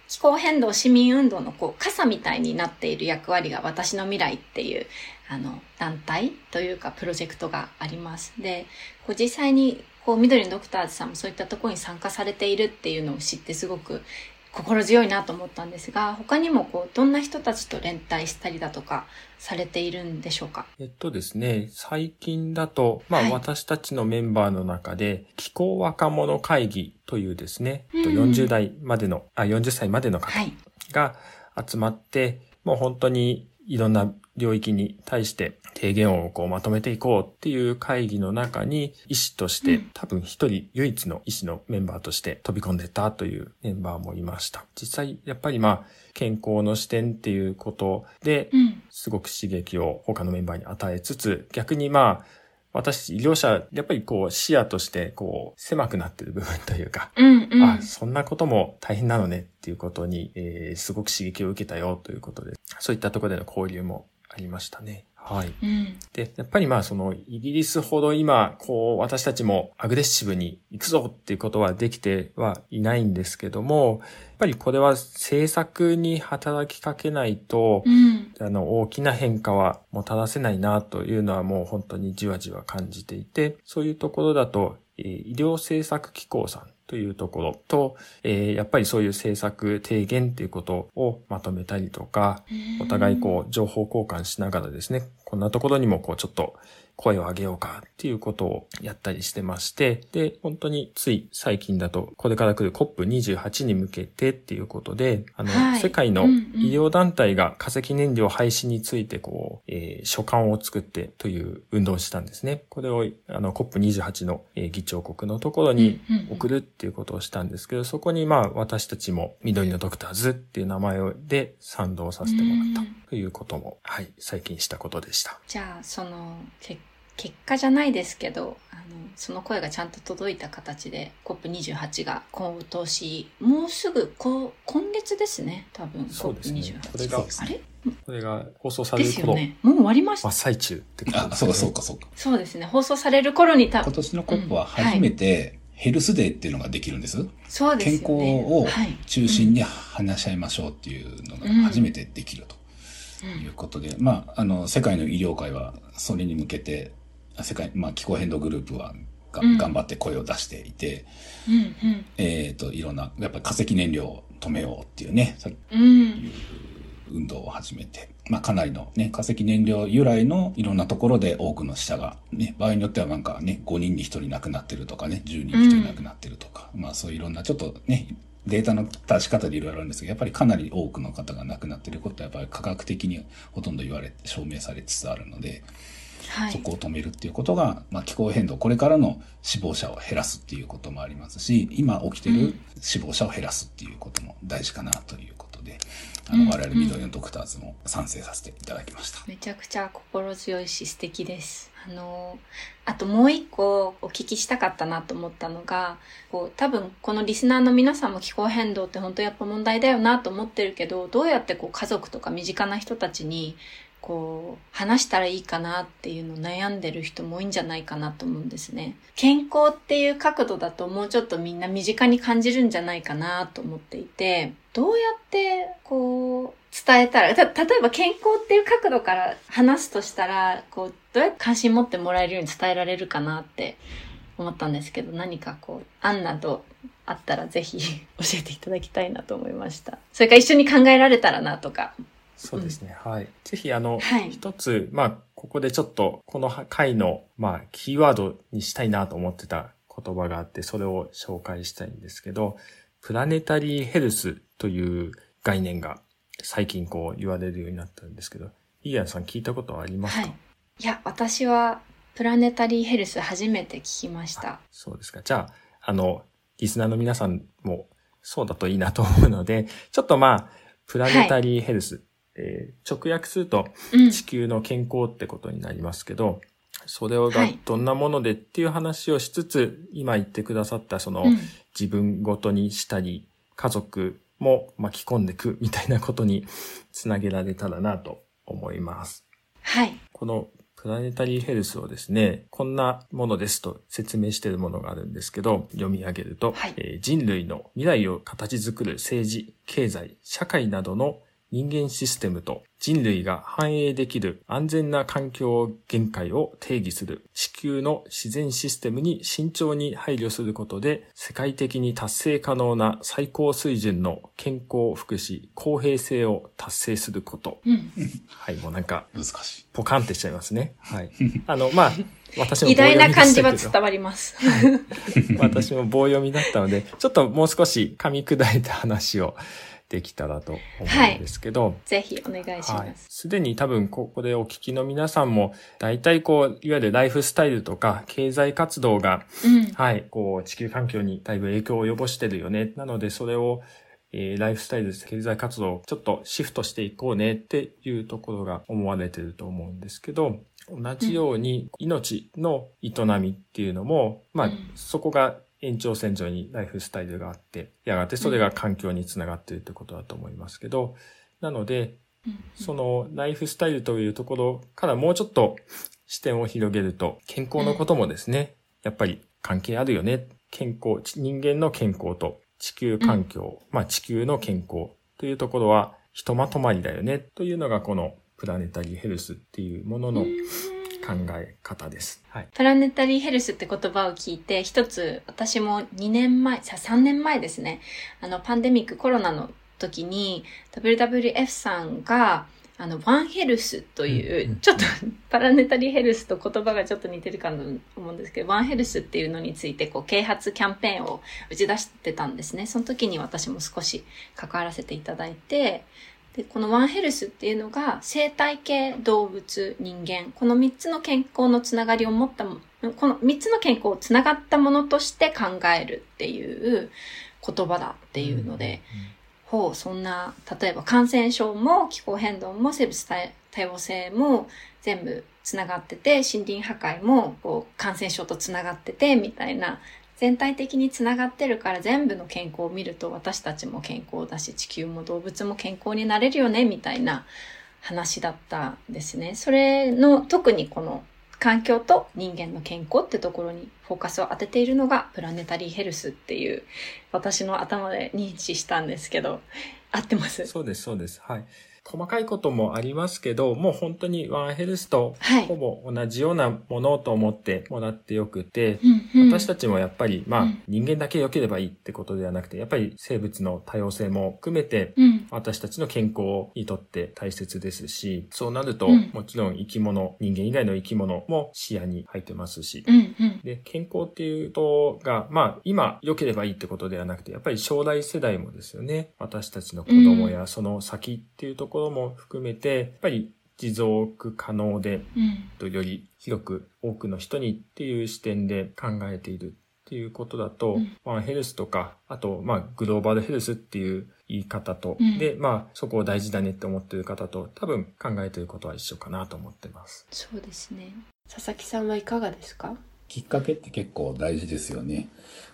気候変動市民運動のこう傘みたいになっている役割が私の未来っていうあの団体というかプロジェクトがあります。で、こう実際にこう緑のドクターズさんもそういったところに参加されているっていうのを知ってすごく心強いなと思ったんですが、他にもこう、どんな人たちと連帯したりだとかされているんでしょうか？えっとですね、最近だと、まあ、はい。私たちのメンバーの中で、気候若者会議というですね、えっとうん40代までの、あ、40歳までの方はい。が集まって、もう本当にいろんな領域に対して提言をこうまとめていこうっていう会議の中に医師として、うん多分一人唯一の医師のメンバーとして飛び込んでたというメンバーもいました。実際やっぱりまあ健康の視点っていうことでうん。すごく刺激を他のメンバーに与えつつ逆にまあ私、医療者、やっぱりこう視野としてこう狭くなってる部分というか、うんうん。あ、そんなことも大変なのねっていうことに、えーすごく刺激を受けたよということで、そういったところでの交流もありましたね。はい。うん。で、やっぱりまあそのイギリスほど今、こう私たちもアグレッシブに行くぞっていうことはできてはいないんですけども、やっぱりこれは政策に働きかけないと、うん。あの、大きな変化はもたらせないなというのはもう本当にじわじわ感じていて、そういうところだと、えー医療政策機構さんというところと、えーやっぱりそういう政策提言っていうことをまとめたりとか、お互いこう情報交換しながらですね、こんなところにもこうちょっと声を上げようかっていうことをやったりしてまして、で、本当につい最近だと、これから来る COP28 に向けてっていうことで、あの、はい世界の医療団体が化石燃料廃止についてこう、えー書簡を作ってという運動をしたんですね。これをあの COP28 の、えー議長国のところに送るっていうことをしたんですけど、そこにまあ私たちも緑のドクターズっていう名前で賛同させてもらったということも、はい、最近したことでした。じゃあ、その、け結果じゃないですけど、あの、その声がちゃんと届いた形で COP28 が今年、もうすぐ、こ今月ですね、多分。そうですね COP28。これがあれ？これが放送さでれる頃、すよね。もう終わりました真っ。最中ってことあ、ですねそうかそうかそうか。そうですね。放送される頃に多分。今年の COP は初めてヘルスデーっていうのができるんです？そうですよ健康ね。をはい中心に話し合いましょうっていうのが初めてできるということで、まあ、あの、世界の医療界はそれに向けて、世界、まあ、気候変動グループはがうん頑張って声を出していて、うんえっ、と、いろんな、やっぱり化石燃料を止めようっていうね、さうん。うん。運動を始めて、まあかなりのね、化石燃料由来のいろんなところで多くの死者が、ね、場合によってはなんかね、5人に1人亡くなってるとかね、10人に1人亡くなってるとか、まあそういういろんなちょっとね、データの出し方でいろいろあるんですけど、やっぱりかなり多くの方が亡くなってることはやっぱり科学的にほとんど言われて、証明されつつあるので、はい。そこを止めるっていうことが、まあ、気候変動、これからの死亡者を減らすっていうこともありますし、今起きてる死亡者を減らすっていうことも大事かなということで、あうんの、我々緑のドクターズも賛成させていただきました。めちゃくちゃ心強いし素敵です。あの、あともう一個お聞きしたかったなと思ったのが、こう多分このリスナーの皆さんも気候変動って本当やっぱ問題だよなと思ってるけど、どうやってこう家族とか身近な人たちにこう話したらいいかなっていうのを悩んでる人も多いんじゃないかなと思うんですね。健康っていう角度だともうちょっとみんな身近に感じるんじゃないかなと思っていて、どうやってこう伝えたら、た例えば健康っていう角度から話すとしたら、こうどうやって関心持ってもらえるように伝えられるかなって思ったんですけど、何かこう案などあったらぜひ 教えていただきたいなと思いました。それから一緒に考えられたらなとか。そうですね。はい。ぜひ、あの、はい一つ、まあ、ここでちょっと、この回の、まあ、キーワードにしたいなと思ってた言葉があって、それを紹介したいんですけど、プラネタリーヘルスという概念が最近こう言われるようになったんですけど、イーアンさん聞いたことはありますか、はい。いや、私はプラネタリーヘルス初めて聞きました。そうですか。じゃあ、あの、リスナーの皆さんもそうだといいなと思うので、ちょっとまあ、プラネタリーヘルス、えー直訳するとうん。地球の健康ってことになりますけど、それがはいどんなものでっていう話をしつつ、今言ってくださったその、うん自分ごとにしたり、家族も巻き込んでいくみたいなことにつなげられたらなと思います。はい。このプラネタリーヘルスをですね、こんなものですと説明しているものがあるんですけど、読み上げると、はいえー人類の未来を形作る政治、経済、社会などの人間システムと人類が繁栄できる安全な環境限界を定義する地球の自然システムに慎重に配慮することで世界的に達成可能な最高水準の健康福祉公平性を達成すること。うん。はい、もうなんか難しい。ポカンってしちゃいますね。はい。あの、まあ、私も偉大な感じは伝わります。私も棒読みだったので、ちょっともう少し噛み砕いた話をできたらと思うんですけど、ぜひお願いしはい。ます。すでに多分ここでお聞きの皆さんも、大体こう、いわゆるライフスタイルとか経済活動が、うん。はい、こう、地球環境にだいぶ影響を及ぼしてるよね。なので、それを、えーライフスタイル、経済活動をちょっとシフトしていこうねっていうところが思われてると思うんですけど、同じように命の営みっていうのも、まあうん、そこが延長線上にライフスタイルがあって、やがてそれが環境につながっているってことだと思いますけど、なので、うん。そのライフスタイルというところからもうちょっと視点を広げると、健康のこともですね、やっぱり関係あるよね。健康、ち人間の健康と地球環境、まあ地球の健康というところはひとまとまりだよね。というのがこのプラネタリーヘルスっていうものの考え方です。はい。プラネタリーヘルスって言葉を聞いて、一つ私も2年前、さ3年前ですね、あのパンデミックコロナの時に WWF さんがあの、ワンヘルスという、うんうんちょっと パラネタリーヘルスと言葉がちょっと似てるかと思うんですけど、ワンヘルスっていうのについて、こう、啓発キャンペーンを打ち出してたんですね。その時に私も少し関わらせていただいて、で、このワンヘルスっていうのが、生態系、動物、人間、この3つの健康のつながりを持ったも、この3つの健康をつながったものとして考えるっていう言葉だっていうので、ほう、そんな、例えば感染症も気候変動も生物多多様性も全部つながってて、森林破壊もこう感染症とつながってて、みたいな、全体的につながってるから全部の健康を見ると私たちも健康だし、地球も動物も健康になれるよね、みたいな話だったんですね。それの、特にこの環境と人間の健康ってところにフォーカスを当てているのがプラネタリーヘルスっていう私の頭で認知したんですけど、合ってます？そうです、そうです。はい。細かいこともありますけど、もう本当にワンヘルスとはい。ほぼ同じようなものと思ってもらってよくて、うんうん。私たちもやっぱり、まあ、うん。人間だけ良ければいいってことではなくて、やっぱり生物の多様性も含めて、うん。私たちの健康にとって大切ですし、そうなると、うん。もちろん生き物、人間以外の生き物も視野に入ってますし、で、健康っていうことが、まあ、今良ければいいってことではなくて、やっぱり将来世代もですよね。私たちの子供やその先っていうところも含めて、やっぱり持続可能で、うんより広く多くの人にっていう視点で考えているっていうことだと、うんワンヘルスとか、あと、まあ、グローバルヘルスっていう言い方と、うんで、まあ、そこを大事だねって思ってる方と、多分考えてることは一緒かなと思ってます。そうですね。佐々木さんはいかがですか？きっかけって結構大事ですよね。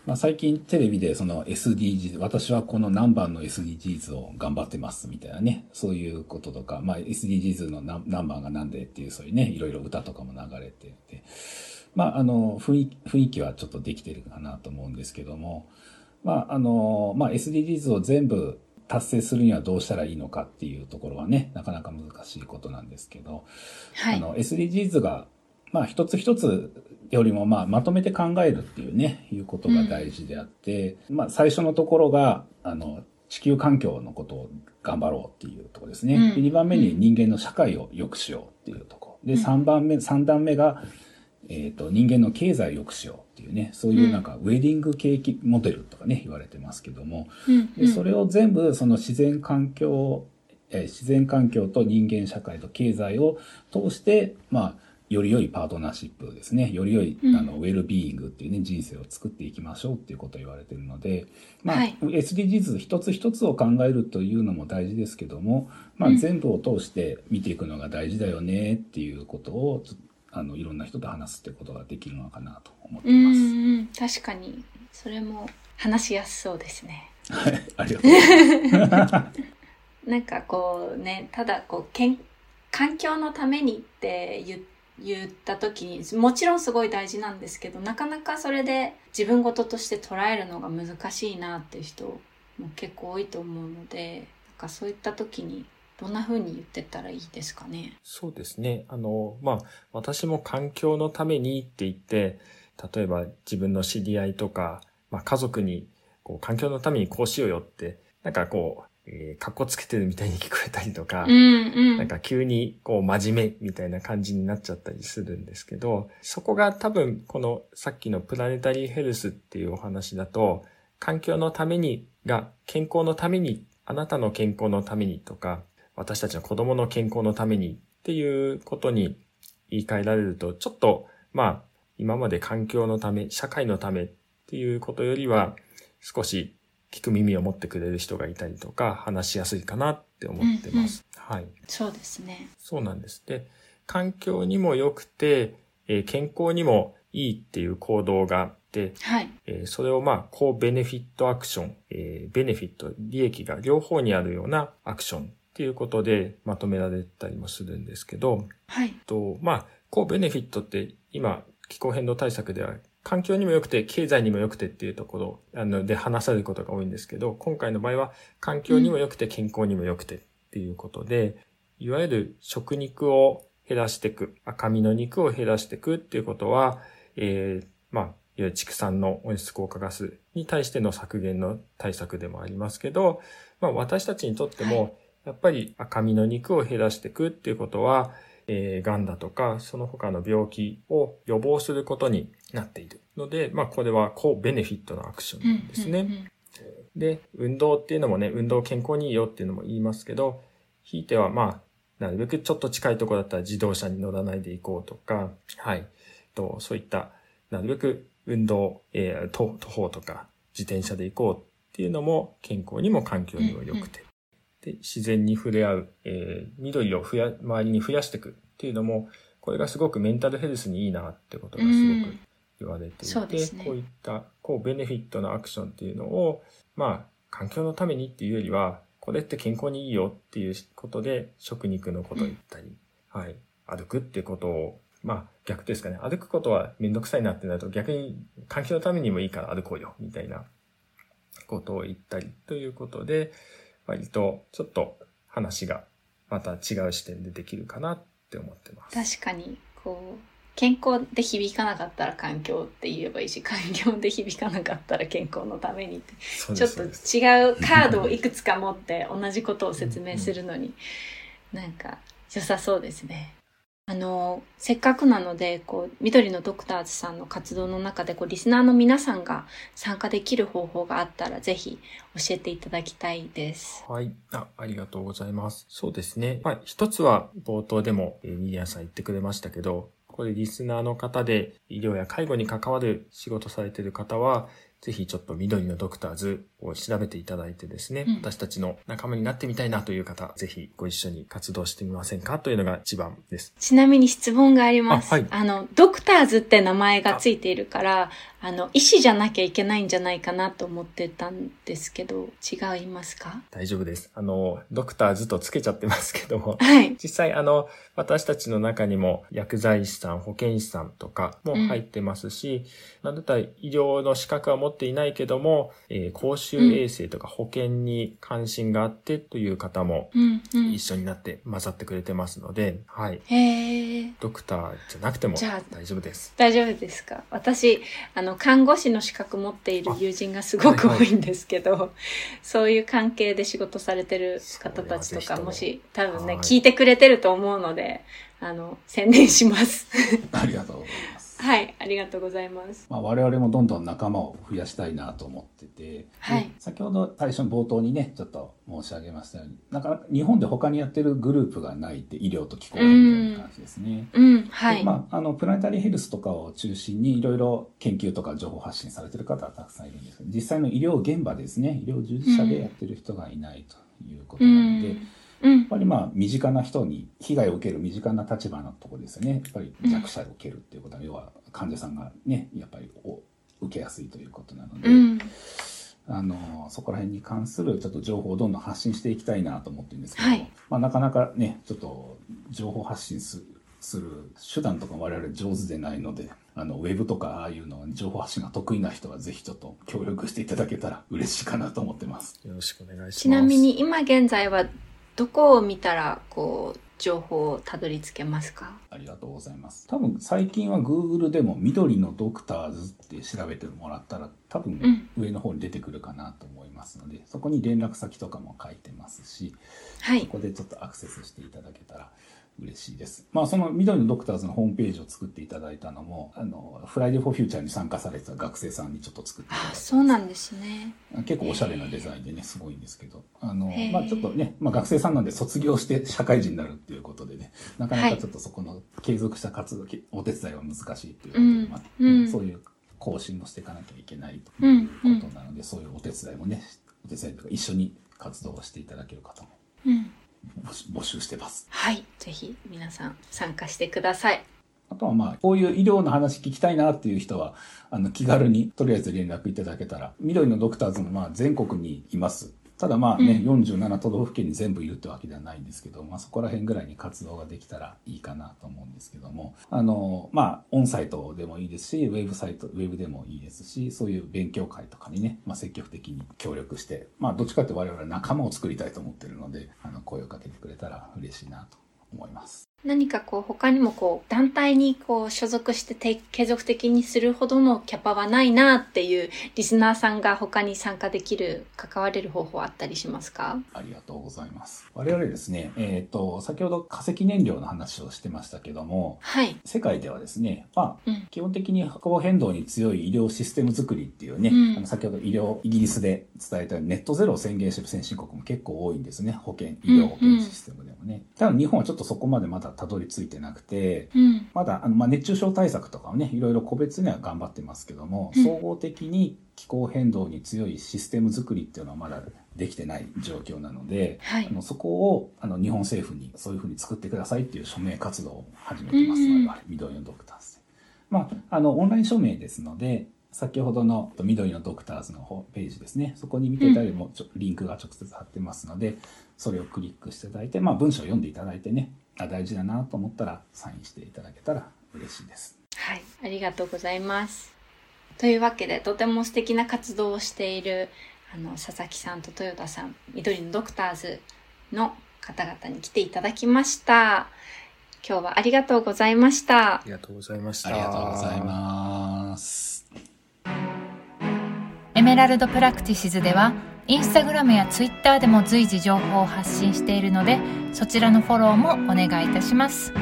まあ、最近テレビでその SDGs、私はこの何番の SDGs を頑張ってますみたいなね、そういうこととか、まあ、SDGs の何何番が何でっていうそういうね、いろいろ歌とかも流れてて、まあ、あの、雰囲気、雰囲気はちょっとできてるかなと思うんですけども、まあ、あの、まあ、SDGs を全部達成するにはどうしたらいいのかっていうところはね、なかなか難しいことなんですけど、はい。あの SDGs が、まあ、一つ一つよりも、まあ、まとめて考えるっていうね、いうことが大事であって、まあ、最初のところが、あの、地球環境のことを頑張ろうっていうところですね。うん。で2番目に人間の社会を良くしようっていうとこ。ろ。で、うん。3番目、3段目が、えっ、と、人間の経済を良くしようっていうね、そういうなんか、ウェディングケーキモデルとかね、言われてますけども、うん。で、それを全部その自然環境、えー自然環境と人間社会と経済を通して、まあ、より良いパートナーシップですね。より良い、うんあの、ウェルビーイングっていうね、人生を作っていきましょうっていうことを言われてるので、まあ、はい SDGs 一つ一つを考えるというのも大事ですけども、まあ、うん全部を通して見ていくのが大事だよねっていうことを、あの、いろんな人と話すってことができるのかなと思ってうんいます。うん、確かに。それも話しやすそうですね。はい、ありがとうございます。なんかこうね、ただこう、けん環境のためにって言言った時に、もちろんすごい大事なんですけど、なかなかそれで自分事として捉えるのが難しいなっていう人も結構多いと思うので、なんかそういった時にどんな風に言ってたらいいですかね？そうですね。あの、まあ、私も環境のためにって言って、例えば自分の知り合いとか、まあ、家族に、こう、環境のためにこうしようよって、なんかこう、えー、格好つけてるみたいに聞こえたりとか、うんうん。なんか急にこう真面目みたいな感じになっちゃったりするんですけど、そこが多分このさっきのプラネタリーヘルスっていうお話だと、環境のためにが健康のために、あなたの健康のためにとか、私たちの子供の健康のためにっていうことに言い換えられると、ちょっとまあ今まで環境のため、社会のためっていうことよりは少し聞く耳を持ってくれる人がいたりとか話しやすいかなって思ってます。はい。そうですね。そうなんです。で、環境にも良くて、えー健康にもいいっていう行動があって、はい。えーそれをまあ、高ベネフィットアクション、えーベネフィット、利益が両方にあるようなアクションっていうことでまとめられたりもするんですけど、はい。と、まあ、高ベネフィットって今、気候変動対策では環境にも良くて経済にも良くてっていうところあので話されることが多いんですけど、今回の場合は環境にも良くて健康にも良くてっていうことで、いわゆる食肉を減らしていく、赤身の肉を減らしていくっていうことは、えーまあ、いわゆる畜産の温室効果ガスに対しての削減の対策でもありますけど、まあ私たちにとっても、やっぱり赤身の肉を減らしていくっていうことは、えー、癌だとか、その他の病気を予防することになっているので、まあこれは高ベネフィットのアクションですね。で、運動っていうのもね、運動健康にいいよっていうのも言いますけど、ひいてはまあ、なるべくちょっと近いところだったら自動車に乗らないで行こうとか、はい。と、そういった、なるべく運動、えー、徒徒歩とか自転車で行こうっていうのも健康にも環境にも良くて。で、自然に触れ合う、えー、緑を増や、周りに増やしていくっていうのも、これがすごくメンタルヘルスにいいなってことがすごく言われていて、ねこういった、こう、ベネフィットのアクションっていうのを、まあ、環境のためにっていうよりは、これって健康にいいよっていうことで、食肉のことを言ったり、はい、歩くってことを、まあ、逆ですかね。歩くことはめんどくさいなってなると、逆に環境のためにもいいから歩こうよ、みたいなことを言ったりということで、割とちょっと話がまた違う視点でできるかなって思ってます。確かに、こう、健康で響かなかったら環境って言えばいいし、環境で響かなかったら健康のためにって、ちょっと違うカードをいくつか持って同じことを説明するのに、なんか良さそうですね。あの、せっかくなので、こう、緑のドクターズさんの活動の中で、こう、リスナーの皆さんが参加できる方法があったら、ぜひ教えていただきたいです。はい。あ、ありがとうございます。そうですね。まあ、一つは冒頭でも、えーミリアンさん言ってくれましたけど、これリスナーの方で医療や介護に関わる仕事されている方は、ぜひちょっと緑のドクターズを調べていただいてですね、うん私たちの仲間になってみたいなという方、ぜひご一緒に活動してみませんかというのが一番です。ちなみに質問があります。あはいの、ドクターズって名前がついているから、あの、医師じゃなきゃいけないんじゃないかなと思ってたんですけど、違いますか？大丈夫です。あの、ドクターズとつけちゃってますけども、はい。実際あの、私たちの中にも薬剤師さん、保健師さんとかも入ってますし、なんだったら医療の資格は持っていないけども、えー公衆衛生とか保健に関心があってという方も一。緒になって混ざってくれてますので、はい。ドクターじゃなくてもじゃあ大丈夫です。大丈夫ですか？私、あの、看護師の資格持っている友人がすごく多いんですけど、そういう関係で仕事されてる方たちとか、ももし多分ね、はい聞いてくれてると思うので、あの、宣伝します。ありがとうございます。はい、ありがとうございます。まあ、我々もどんどん仲間を増やしたいなと思ってて、はいで先ほど最初の冒頭にねちょっと申し上げましたようになかなか日本で他にやってるグループがないって医療と気候変動の話ですね。うん、はい。でまあ、あのプラネタリーヘルスとかを中心にいろいろ研究とか情報発信されてる方はたくさんいるんですけど実際の医療現場ですね医療従事者でやってる人がいないということうなので、やっん。うん。ぱりまあ身近な人に被害を受ける身近な立場のとこですよねやっぱり弱者を受けるっていうことは、要は患者さんがねやっぱりお受けやすいということなので、うん。あの、そこら辺に関するちょっと情報をどんどん発信していきたいなと思ってるんですけど、はいまあなかなかね、ちょっと情報発信するする手段とか我々上手でないので、あの、ウェブとかああいうの情報発信が得意な人はぜひちょっと協力していただけたら嬉しいかなと思ってます。よろしくお願いします。ちなみに今現在はどこを見たらこう情報をたどり着けますか？ありがとうございます。多分最近は Google でも緑のドクターズって調べてもらったら多分うん上の方に出てくるかなと思いますので、そこに連絡先とかも書いてますし、はい。そこでちょっとアクセスしていただけたら嬉しいです。まあそのみどりのドクターズのホームページを作っていただいたのも、あの、フライデーフォーフューチャーに参加されてた学生さんにちょっと作っていただいあ、て。そうなんですね。結構おしゃれなデザインでね、すごいんですけど、あのまあちょっとね、まあ学生さんなんで卒業して社会人になるっていうことでね、なかなかちょっとそこの継続した活動、お手伝いは難しいっていうことで、うんまあうんそういう更新をしていかなきゃいけないとうんいうことなので、そういうお手伝いもね、お手伝いとか一緒に活動をしていただける方もうん。募集してます。はい。ぜひ皆さん参加してください。あとはまあ、こういう医療の話聞きたいなっていう人は、あの、気軽にとりあえず連絡いただけたら、緑のドクターズもまあ全国にいます。ただまあね、47都道府県に全部いるってわけではないんですけど、まあそこら辺ぐらいに活動ができたらいいかなと思うんですけども、あの、まあ、オンサイトでもいいですし、ウェブサイト、ウェブでもいいですし、そういう勉強会とかにね、まあ積極的に協力して、まあどっちかって我々は仲間を作りたいと思ってるので、あの、声をかけてくれたら嬉しいなと思います。何かこう他にもこう団体にこう所属してて継続的にするほどのキャパはないなっていうリスナーさんが他に参加できる、関われる方法あったりしますか？ありがとうございます。我々ですね、えっ、と、先ほど化石燃料の話をしてましたけども、はい。世界ではですね、まあ、うん。基本的に気候変動に強い医療システム作りっていうね、うん先ほど医療、イギリスで伝えたネットゼロを宣言してる先進国も結構多いんですね。保険、医療保険システムでもね。ただ日本はちょっとそこまでまだたどり着いてなくて、うん。まだあの、まあ、熱中症対策とかをね、いろいろ個別には頑張ってますけども、うん総合的に気候変動に強いシステム作りっていうのはまだできてない状況なので、はいあのそこをあの日本政府にそういうふうに作ってくださいっていう署名活動を始めてます、うん我々、緑のドクターズで。まあ、あの、オンライン署名ですので、先ほどの緑のドクターズのホームページですね。そこに見ていただいても、ちょリンクが直接貼ってますので、それをクリックしていただいて、まあ文章を読んでいただいてね、あ、大事だなと思ったらサインしていただけたら嬉しいです。はい。ありがとうございます。というわけで、とても素敵な活動をしている、あの、佐々木さんと豊田さん、緑のドクターズの方々に来ていただきました。今日はありがとうございましたあ。りがとうございました。ありがとうございます。エメラルドプラクティシズではインスタグラムやツイッターでも随時情報を発信しているのでそちらのフォローもお願いいたします。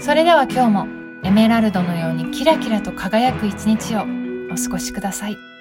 それでは今日もエメラルドのようにキラキラと輝く一日をお過ごしください。